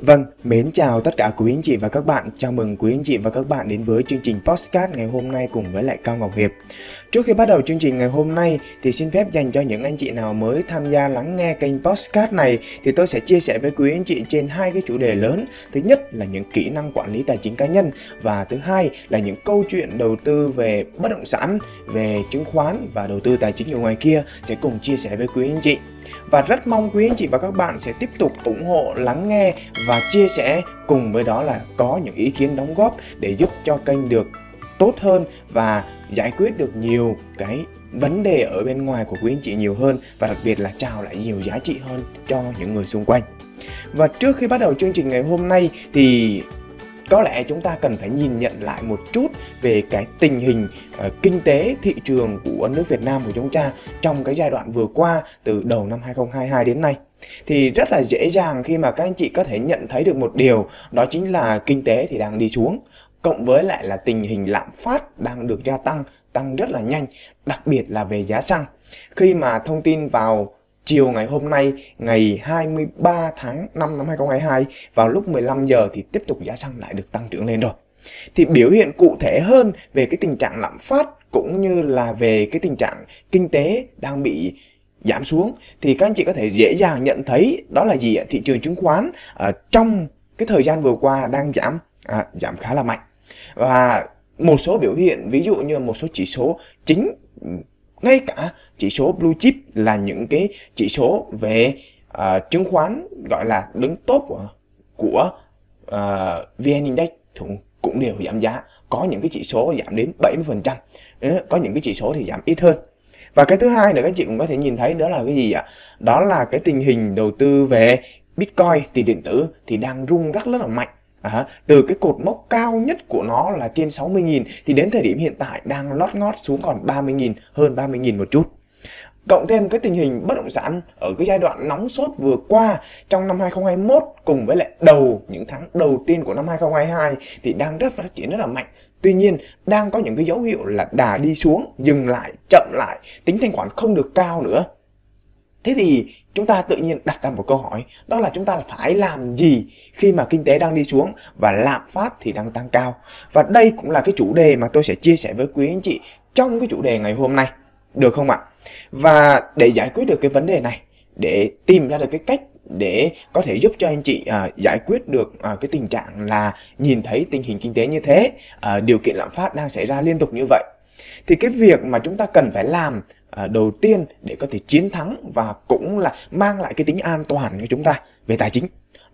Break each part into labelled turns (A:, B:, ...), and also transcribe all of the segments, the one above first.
A: Vâng, mến chào tất cả quý anh chị và các bạn. Chào mừng quý anh chị và các bạn đến với chương trình Postcard ngày hôm nay cùng với lại Cao Ngọc Hiệp. Trước khi bắt đầu chương trình ngày hôm nay thì xin phép dành cho những anh chị nào mới tham gia lắng nghe kênh Postcard này thì tôi sẽ chia sẻ với quý anh chị trên hai cái chủ đề lớn. Thứ nhất là những kỹ năng quản lý tài chính cá nhân và thứ hai là những câu chuyện đầu tư về bất động sản, về chứng khoán và đầu tư tài chính ở ngoài kia sẽ cùng chia sẻ với quý anh chị và rất mong quý anh chị và các bạn sẽ tiếp tục ủng hộ, lắng nghe và chia sẻ cùng với đó là có những ý kiến đóng góp để giúp cho kênh được tốt hơn và giải quyết được nhiều cái vấn đề ở bên ngoài của quý anh chị nhiều hơn và đặc biệt là trao lại nhiều giá trị hơn cho những người xung quanh. Và trước khi bắt đầu chương trình ngày hôm nay thì có lẽ chúng ta cần phải nhìn nhận lại một chút về cái tình hình uh, kinh tế thị trường của nước Việt Nam của chúng ta trong cái giai đoạn vừa qua từ đầu năm 2022 đến nay. Thì rất là dễ dàng khi mà các anh chị có thể nhận thấy được một điều đó chính là kinh tế thì đang đi xuống cộng với lại là tình hình lạm phát đang được gia tăng tăng rất là nhanh đặc biệt là về giá xăng. Khi mà thông tin vào chiều ngày hôm nay ngày 23 tháng 5 năm 2022 vào lúc 15 giờ thì tiếp tục giá xăng lại được tăng trưởng lên rồi. Thì biểu hiện cụ thể hơn về cái tình trạng lạm phát cũng như là về cái tình trạng kinh tế đang bị giảm xuống thì các anh chị có thể dễ dàng nhận thấy đó là gì ạ? Thị trường chứng khoán ở trong cái thời gian vừa qua đang giảm à, giảm khá là mạnh và một số biểu hiện ví dụ như một số chỉ số chính ngay cả chỉ số blue chip là những cái chỉ số về uh, chứng khoán gọi là đứng top của của uh, vn index cũng, cũng đều giảm giá. Có những cái chỉ số giảm đến 70% ừ, có những cái chỉ số thì giảm ít hơn. Và cái thứ hai nữa các chị cũng có thể nhìn thấy đó là cái gì ạ? Đó là cái tình hình đầu tư về bitcoin tiền điện tử thì đang rung rất rất là mạnh. À, từ cái cột mốc cao nhất của nó là trên 60.000 thì đến thời điểm hiện tại đang lót ngót xuống còn 30.000, hơn 30.000 một chút. Cộng thêm cái tình hình bất động sản ở cái giai đoạn nóng sốt vừa qua trong năm 2021 cùng với lại đầu những tháng đầu tiên của năm 2022 thì đang rất phát triển rất là mạnh. Tuy nhiên đang có những cái dấu hiệu là đà đi xuống, dừng lại, chậm lại, tính thanh khoản không được cao nữa. Thế thì chúng ta tự nhiên đặt ra một câu hỏi đó là chúng ta phải làm gì khi mà kinh tế đang đi xuống và lạm phát thì đang tăng cao? Và đây cũng là cái chủ đề mà tôi sẽ chia sẻ với quý anh chị trong cái chủ đề ngày hôm nay. Được không ạ? Và để giải quyết được cái vấn đề này để tìm ra được cái cách để có thể giúp cho anh chị à, giải quyết được à, cái tình trạng là nhìn thấy tình hình kinh tế như thế à, điều kiện lạm phát đang xảy ra liên tục như vậy thì cái việc mà chúng ta cần phải làm À, đầu tiên để có thể chiến thắng và cũng là mang lại cái tính an toàn cho chúng ta về tài chính.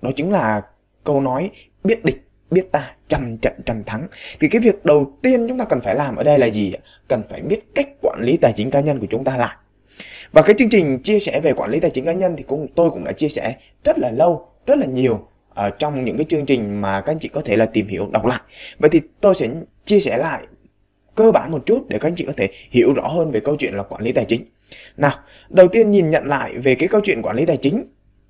A: Đó chính là câu nói biết địch, biết ta trăm trận trăm thắng. Thì cái việc đầu tiên chúng ta cần phải làm ở đây là gì cần phải biết cách quản lý tài chính cá nhân của chúng ta lại. Và cái chương trình chia sẻ về quản lý tài chính cá nhân thì cũng, tôi cũng đã chia sẻ rất là lâu, rất là nhiều ở trong những cái chương trình mà các anh chị có thể là tìm hiểu, đọc lại. Vậy thì tôi sẽ chia sẻ lại cơ bản một chút để các anh chị có thể hiểu rõ hơn về câu chuyện là quản lý tài chính. Nào, đầu tiên nhìn nhận lại về cái câu chuyện quản lý tài chính.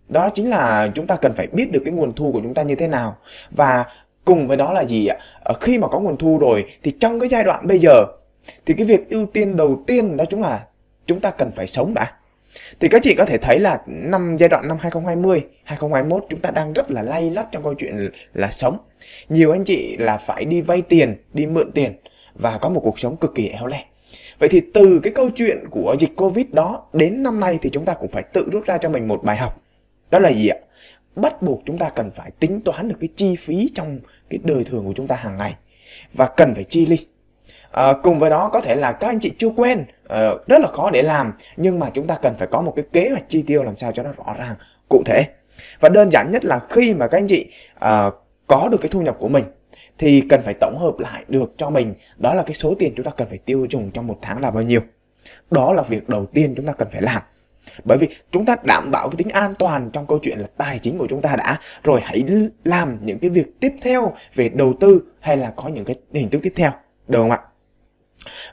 A: Đó chính là chúng ta cần phải biết được cái nguồn thu của chúng ta như thế nào. Và cùng với đó là gì ạ? Khi mà có nguồn thu rồi thì trong cái giai đoạn bây giờ thì cái việc ưu tiên đầu tiên đó chính là chúng ta cần phải sống đã. Thì các chị có thể thấy là năm giai đoạn năm 2020, 2021 chúng ta đang rất là lay lắt trong câu chuyện là sống. Nhiều anh chị là phải đi vay tiền, đi mượn tiền và có một cuộc sống cực kỳ éo le. Vậy thì từ cái câu chuyện của dịch Covid đó đến năm nay thì chúng ta cũng phải tự rút ra cho mình một bài học. Đó là gì ạ? Bắt buộc chúng ta cần phải tính toán được cái chi phí trong cái đời thường của chúng ta hàng ngày và cần phải chi ly. À, cùng với đó có thể là các anh chị chưa quen, à, rất là khó để làm nhưng mà chúng ta cần phải có một cái kế hoạch chi tiêu làm sao cho nó rõ ràng, cụ thể. Và đơn giản nhất là khi mà các anh chị à, có được cái thu nhập của mình thì cần phải tổng hợp lại được cho mình. Đó là cái số tiền chúng ta cần phải tiêu dùng trong một tháng là bao nhiêu. Đó là việc đầu tiên chúng ta cần phải làm. Bởi vì chúng ta đảm bảo cái tính an toàn trong câu chuyện là tài chính của chúng ta đã. Rồi hãy làm những cái việc tiếp theo về đầu tư hay là có những cái hình thức tiếp theo. Được không ạ?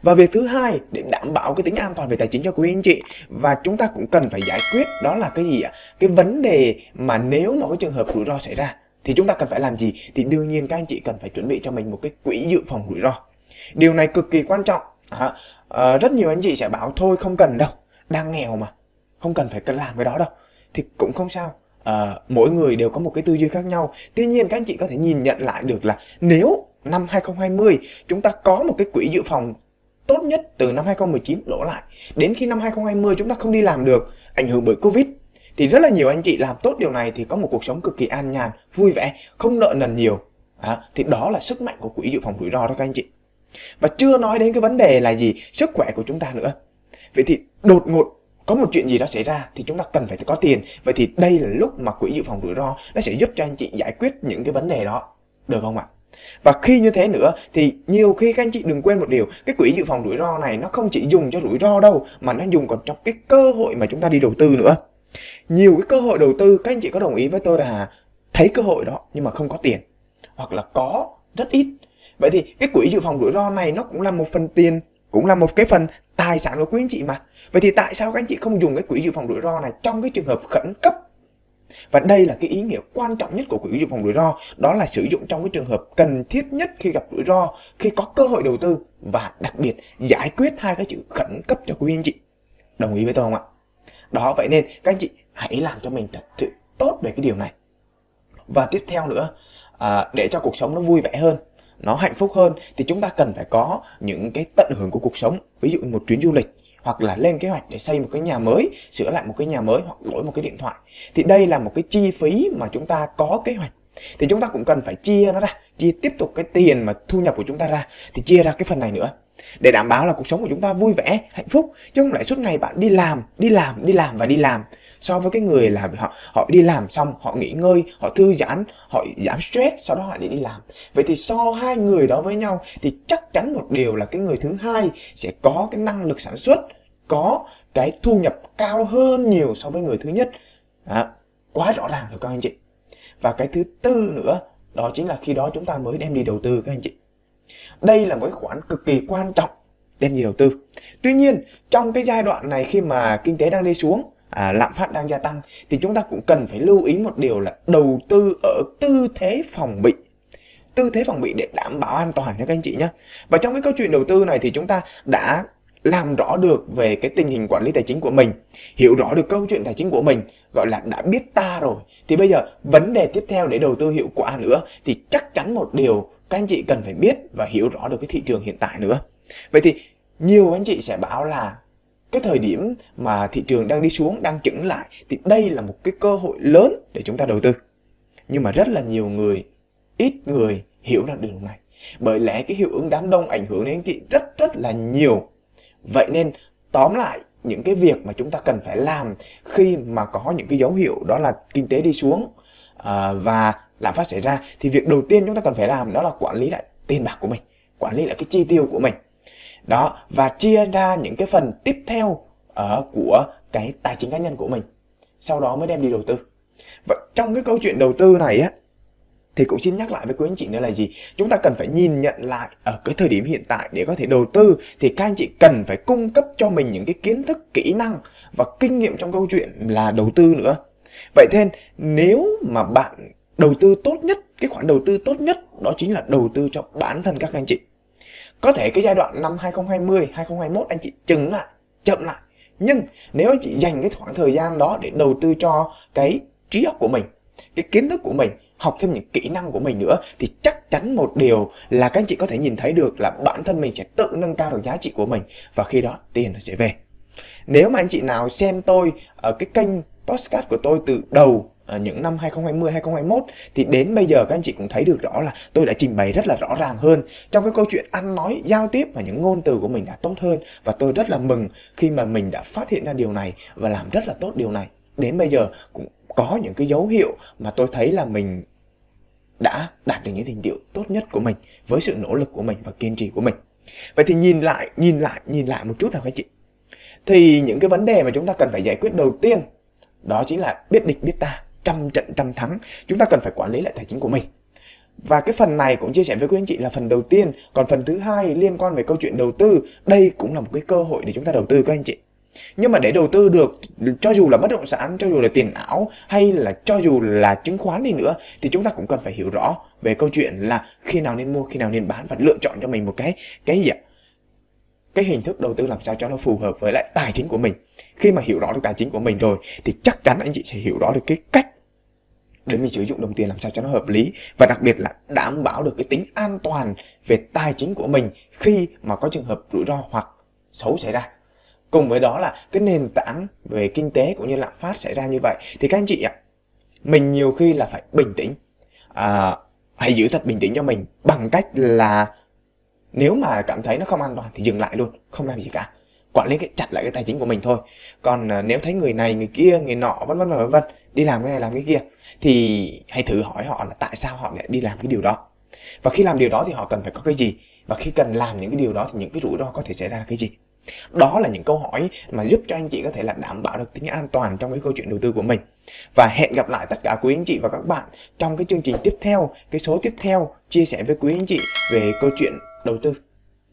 A: Và việc thứ hai, để đảm bảo cái tính an toàn về tài chính cho quý anh chị, và chúng ta cũng cần phải giải quyết, đó là cái gì ạ? Cái vấn đề mà nếu mà có trường hợp rủi ro xảy ra thì chúng ta cần phải làm gì? Thì đương nhiên các anh chị cần phải chuẩn bị cho mình một cái quỹ dự phòng rủi ro. Điều này cực kỳ quan trọng. À, à, rất nhiều anh chị sẽ bảo thôi không cần đâu. Đang nghèo mà. Không cần phải cần làm cái đó đâu. Thì cũng không sao. À, mỗi người đều có một cái tư duy khác nhau. Tuy nhiên các anh chị có thể nhìn nhận lại được là nếu năm 2020 chúng ta có một cái quỹ dự phòng tốt nhất từ năm 2019 lỗ lại đến khi năm 2020 chúng ta không đi làm được ảnh hưởng bởi Covid thì rất là nhiều anh chị làm tốt điều này thì có một cuộc sống cực kỳ an nhàn, vui vẻ, không nợ nần nhiều. À, thì đó là sức mạnh của quỹ dự phòng rủi ro đó các anh chị. Và chưa nói đến cái vấn đề là gì, sức khỏe của chúng ta nữa. Vậy thì đột ngột có một chuyện gì đó xảy ra thì chúng ta cần phải có tiền. Vậy thì đây là lúc mà quỹ dự phòng rủi ro nó sẽ giúp cho anh chị giải quyết những cái vấn đề đó. Được không ạ? Và khi như thế nữa thì nhiều khi các anh chị đừng quên một điều, cái quỹ dự phòng rủi ro này nó không chỉ dùng cho rủi ro đâu mà nó dùng còn trong cái cơ hội mà chúng ta đi đầu tư nữa. Nhiều cái cơ hội đầu tư các anh chị có đồng ý với tôi là thấy cơ hội đó nhưng mà không có tiền hoặc là có rất ít. Vậy thì cái quỹ dự phòng rủi ro này nó cũng là một phần tiền, cũng là một cái phần tài sản của quý anh chị mà. Vậy thì tại sao các anh chị không dùng cái quỹ dự phòng rủi ro này trong cái trường hợp khẩn cấp và đây là cái ý nghĩa quan trọng nhất của quỹ dự phòng rủi ro, đó là sử dụng trong cái trường hợp cần thiết nhất khi gặp rủi ro, khi có cơ hội đầu tư và đặc biệt giải quyết hai cái chữ khẩn cấp cho quý anh chị. Đồng ý với tôi không ạ? Đó vậy nên các anh chị hãy làm cho mình thật sự tốt về cái điều này. Và tiếp theo nữa, à, để cho cuộc sống nó vui vẻ hơn, nó hạnh phúc hơn thì chúng ta cần phải có những cái tận hưởng của cuộc sống. Ví dụ một chuyến du lịch hoặc là lên kế hoạch để xây một cái nhà mới, sửa lại một cái nhà mới hoặc đổi một cái điện thoại. Thì đây là một cái chi phí mà chúng ta có kế hoạch. Thì chúng ta cũng cần phải chia nó ra, chia tiếp tục cái tiền mà thu nhập của chúng ta ra thì chia ra cái phần này nữa để đảm bảo là cuộc sống của chúng ta vui vẻ, hạnh phúc chứ không lại suốt ngày bạn đi làm, đi làm, đi làm và đi làm. So với cái người là họ họ đi làm xong, họ nghỉ ngơi, họ thư giãn, họ giảm stress, sau đó họ đi đi làm. Vậy thì so hai người đó với nhau thì chắc chắn một điều là cái người thứ hai sẽ có cái năng lực sản xuất, có cái thu nhập cao hơn nhiều so với người thứ nhất. Đó, quá rõ ràng rồi các anh chị. Và cái thứ tư nữa, đó chính là khi đó chúng ta mới đem đi đầu tư các anh chị. Đây là một cái khoản cực kỳ quan trọng đem đi đầu tư. Tuy nhiên, trong cái giai đoạn này khi mà kinh tế đang đi xuống, à, lạm phát đang gia tăng thì chúng ta cũng cần phải lưu ý một điều là đầu tư ở tư thế phòng bị. Tư thế phòng bị để đảm bảo an toàn cho các anh chị nhé và trong cái câu chuyện đầu tư này thì chúng ta đã làm rõ được về cái tình hình quản lý tài chính của mình hiểu rõ được câu chuyện tài chính của mình gọi là đã biết ta rồi. Thì bây giờ vấn đề tiếp theo để đầu tư hiệu quả nữa thì chắc chắn một điều các anh chị cần phải biết và hiểu rõ được cái thị trường hiện tại nữa. Vậy thì nhiều anh chị sẽ bảo là cái thời điểm mà thị trường đang đi xuống, đang chững lại thì đây là một cái cơ hội lớn để chúng ta đầu tư. Nhưng mà rất là nhiều người, ít người hiểu ra điều này. Bởi lẽ cái hiệu ứng đám đông ảnh hưởng đến anh chị rất rất là nhiều. Vậy nên, tóm lại, những cái việc mà chúng ta cần phải làm khi mà có những cái dấu hiệu đó là kinh tế đi xuống à, và lạm phát xảy ra thì việc đầu tiên chúng ta cần phải làm đó là quản lý lại tiền bạc của mình quản lý lại cái chi tiêu của mình. Đó và chia ra những cái phần tiếp theo ở của cái tài chính cá nhân của mình sau đó mới đem đi đầu tư. Và trong cái câu chuyện đầu tư này á thì cũng xin nhắc lại với quý anh chị nữa là gì? Chúng ta cần phải nhìn nhận lại ở cái thời điểm hiện tại để có thể đầu tư thì các anh chị cần phải cung cấp cho mình những cái kiến thức kỹ năng và kinh nghiệm trong câu chuyện là đầu tư nữa vậy nên nếu mà bạn đầu tư tốt nhất, cái khoản đầu tư tốt nhất, đó chính là đầu tư cho bản thân các anh chị. Có thể cái giai đoạn năm 2020 2021 anh chị chừng lại, chậm lại. Nhưng nếu anh chị dành cái khoảng thời gian đó để đầu tư cho cái trí óc của mình, cái kiến thức của mình, học thêm những kỹ năng của mình nữa, thì chắc chắn một điều là các anh chị có thể nhìn thấy được là bản thân mình sẽ tự nâng cao được giá trị của mình và khi đó tiền nó sẽ về. Nếu mà anh chị nào xem tôi ở cái kênh postcard của tôi từ đầu À, những năm 2020 2021 thì đến bây giờ các anh chị cũng thấy được rõ là tôi đã trình bày rất là rõ ràng hơn. Trong cái câu chuyện ăn nói giao tiếp và những ngôn từ của mình đã tốt hơn và tôi rất là mừng khi mà mình đã phát hiện ra điều này và làm rất là tốt điều này. Đến bây giờ cũng có những cái dấu hiệu mà tôi thấy là mình đã đạt được những thành tựu tốt nhất của mình với sự nỗ lực của mình và kiên trì của mình. Vậy thì nhìn lại nhìn lại nhìn lại một chút nào các anh chị. Thì những cái vấn đề mà chúng ta cần phải giải quyết đầu tiên đó chính là biết địch, biết ta, trăm trận, trăm thắng. Chúng ta cần phải quản lý lại tài chính của mình. Và cái phần này cũng chia sẻ với quý anh chị là phần đầu tiên. Còn phần thứ hai liên quan về câu chuyện đầu tư. Đây cũng là một cái cơ hội để chúng ta đầu tư, các anh chị. Nhưng mà để đầu tư được, cho dù là bất động sản, cho dù là tiền ảo, hay là cho dù là chứng khoán đi nữa, thì chúng ta cũng cần phải hiểu rõ về câu chuyện là khi nào nên mua, khi nào nên bán và lựa chọn cho mình một cái cái gì ạ? Cái hình thức đầu tư làm sao cho nó phù hợp với lại tài chính của mình. Khi mà hiểu rõ được tài chính của mình rồi thì chắc chắn anh chị sẽ hiểu rõ được cái cách để mình sử dụng đồng tiền làm sao cho nó hợp lý. Và đặc biệt là đảm bảo được cái tính an toàn về tài chính của mình khi mà có trường hợp rủi ro hoặc xấu xảy ra. Cùng với đó là cái nền tảng về kinh tế cũng như lạm phát xảy ra như vậy thì các anh chị ạ mình nhiều khi là phải bình tĩnh. À, hãy giữ thật bình tĩnh cho mình bằng cách là nếu mà cảm thấy nó không an toàn thì dừng lại luôn không làm gì cả. Quản lý cái chặt lại cái tài chính của mình thôi. Còn uh, nếu thấy người này người kia người nọ vân vân vân vân đi làm cái này làm cái kia thì hãy thử hỏi họ là tại sao họ lại đi làm cái điều đó. Và khi làm điều đó thì họ cần phải có cái gì? Và khi cần làm những cái điều đó thì những cái rủi ro có thể xảy ra là cái gì? Đó là những câu hỏi mà giúp cho anh chị có thể là đảm bảo được tính an toàn trong cái câu chuyện đầu tư của mình. Và hẹn gặp lại tất cả quý anh chị và các bạn trong cái chương trình tiếp theo cái số tiếp theo chia sẻ với quý anh chị về câu chuyện đầu tư.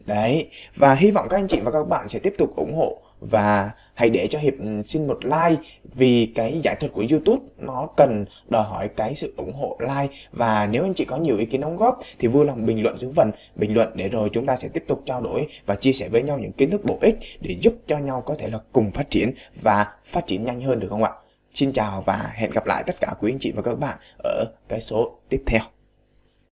A: Đấy, và hy vọng các anh chị và các bạn sẽ tiếp tục ủng hộ và hãy để cho hiệp ừ, xin một like vì cái giải thuật của youtube nó cần đòi hỏi cái sự ủng hộ like. Và nếu anh chị có nhiều ý kiến đóng góp thì vui lòng bình luận xuống phần bình luận để rồi chúng ta sẽ tiếp tục trao đổi và chia sẻ với nhau những kiến thức bổ ích để giúp cho nhau có thể là cùng phát triển và phát triển nhanh hơn được không ạ? Xin chào và hẹn gặp lại tất cả quý anh chị và các bạn ở cái số tiếp theo.